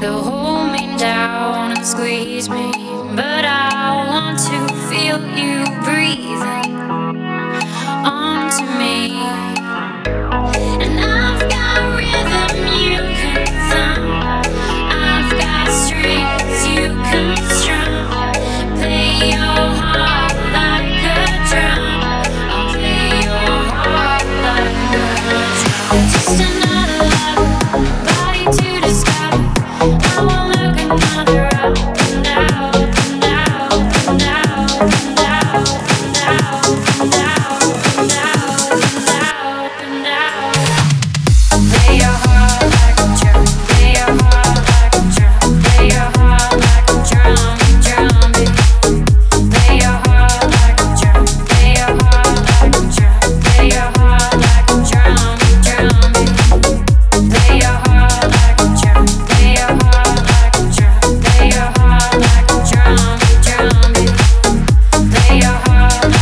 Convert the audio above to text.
They'll hold me down and squeeze me, but I want to feel you breathing onto me. fire